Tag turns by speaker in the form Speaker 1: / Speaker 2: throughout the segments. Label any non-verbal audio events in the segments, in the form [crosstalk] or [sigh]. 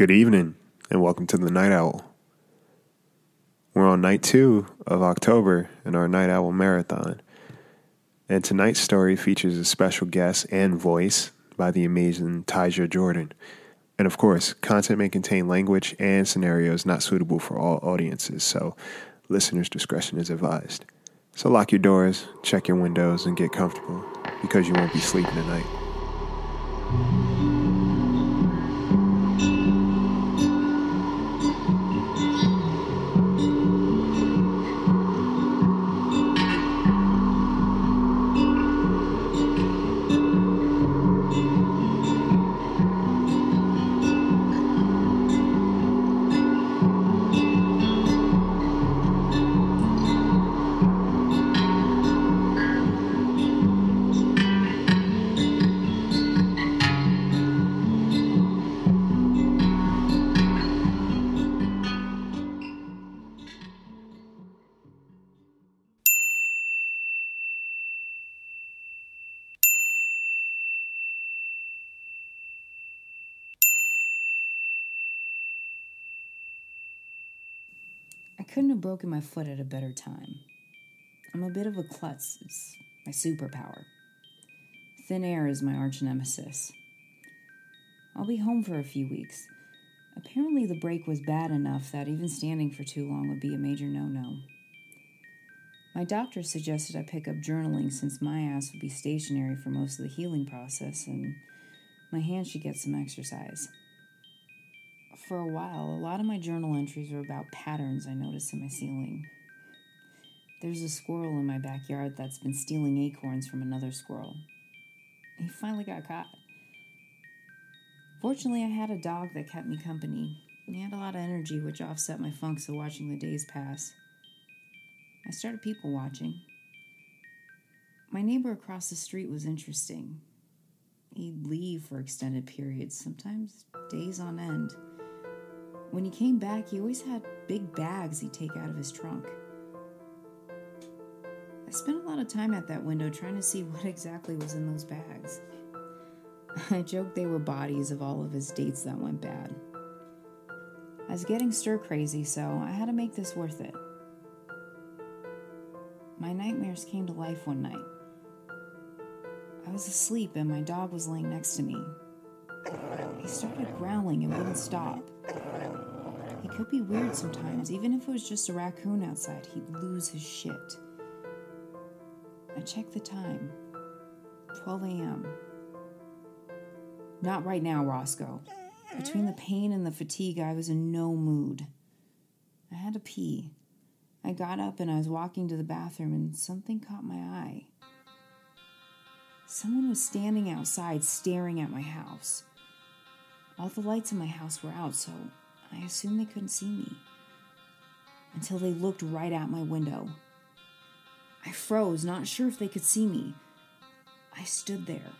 Speaker 1: Good evening, and welcome to the Night Owl. We're on night two of October in our Night Owl Marathon. And tonight's story features a special guest and voice by the amazing Tajsha Jordan. And of course, content may contain language and scenarios not suitable for all audiences, so listeners' discretion is advised. So lock your doors, check your windows, and get comfortable because you won't be sleeping tonight.
Speaker 2: Couldn't have broken my foot at a better time. I'm a bit of a klutz, it's my superpower. Thin air is my arch nemesis. I'll be home for a few weeks. Apparently, the break was bad enough that even standing for too long would be a major no no. My doctor suggested I pick up journaling since my ass would be stationary for most of the healing process and my hand should get some exercise for a while, a lot of my journal entries were about patterns I noticed in my ceiling. There's a squirrel in my backyard that's been stealing acorns from another squirrel. He finally got caught. Fortunately, I had a dog that kept me company. He had a lot of energy, which offset my funks of watching the days pass. I started people watching. My neighbor across the street was interesting. He'd leave for extended periods, sometimes days on end. When he came back, he always had big bags he'd take out of his trunk. I spent a lot of time at that window trying to see [laughs] what exactly was in those bags. [laughs] I joked they were bodies of all of his dates that went bad. I was getting stir crazy, so I had to make this worth it. My nightmares came to life one night. I was asleep and my dog was laying next to me. He started growling and wouldn't stop. He could be weird sometimes. Even if it was just a raccoon outside, he'd lose his shit. I checked the time 12 a.m. Not right now, Roscoe. Between the pain and the fatigue, I was in no mood. I had to pee. I got up and I was walking to the bathroom, and something caught my eye. Someone was standing outside staring at my house. All the lights in my house were out, so I assumed they couldn't see me. Until they looked right out my window. I froze, not sure if they could see me. I stood there.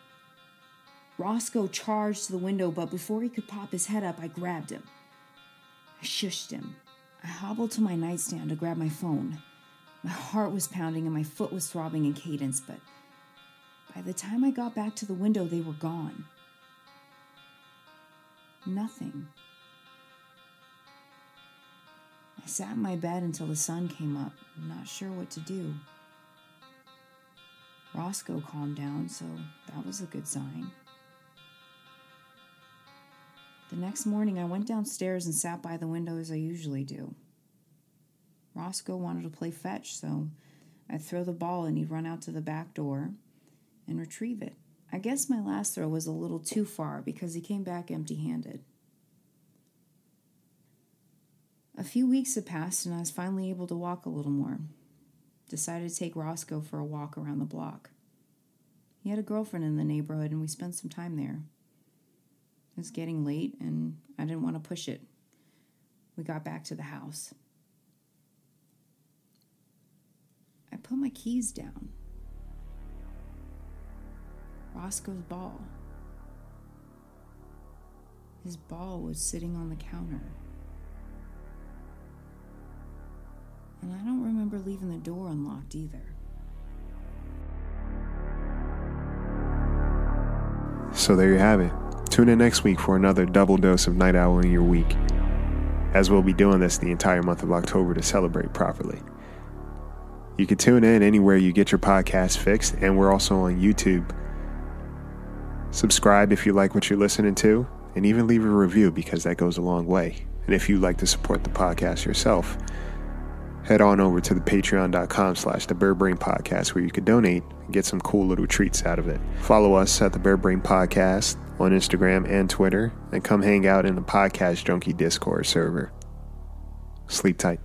Speaker 2: Roscoe charged to the window, but before he could pop his head up, I grabbed him. I shushed him. I hobbled to my nightstand to grab my phone. My heart was pounding and my foot was throbbing in cadence, but by the time I got back to the window, they were gone. Nothing. I sat in my bed until the sun came up, not sure what to do. Roscoe calmed down, so that was a good sign. The next morning, I went downstairs and sat by the window as I usually do. Roscoe wanted to play fetch, so I'd throw the ball and he'd run out to the back door and retrieve it. I guess my last throw was a little too far because he came back empty handed. A few weeks had passed and I was finally able to walk a little more. Decided to take Roscoe for a walk around the block. He had a girlfriend in the neighborhood and we spent some time there. It was getting late and I didn't want to push it. We got back to the house. I put my keys down. Roscoe's ball. His ball was sitting on the counter. And I don't remember leaving the door unlocked either.
Speaker 1: So there you have it. Tune in next week for another double dose of Night Owl in your week, as we'll be doing this the entire month of October to celebrate properly. You can tune in anywhere you get your podcast fixed, and we're also on YouTube. Subscribe if you like what you're listening to, and even leave a review because that goes a long way. And if you'd like to support the podcast yourself, head on over to the patreon.com slash the Bird Brain Podcast where you could donate and get some cool little treats out of it. Follow us at the Bird Brain Podcast on Instagram and Twitter, and come hang out in the Podcast Junkie Discord server. Sleep tight.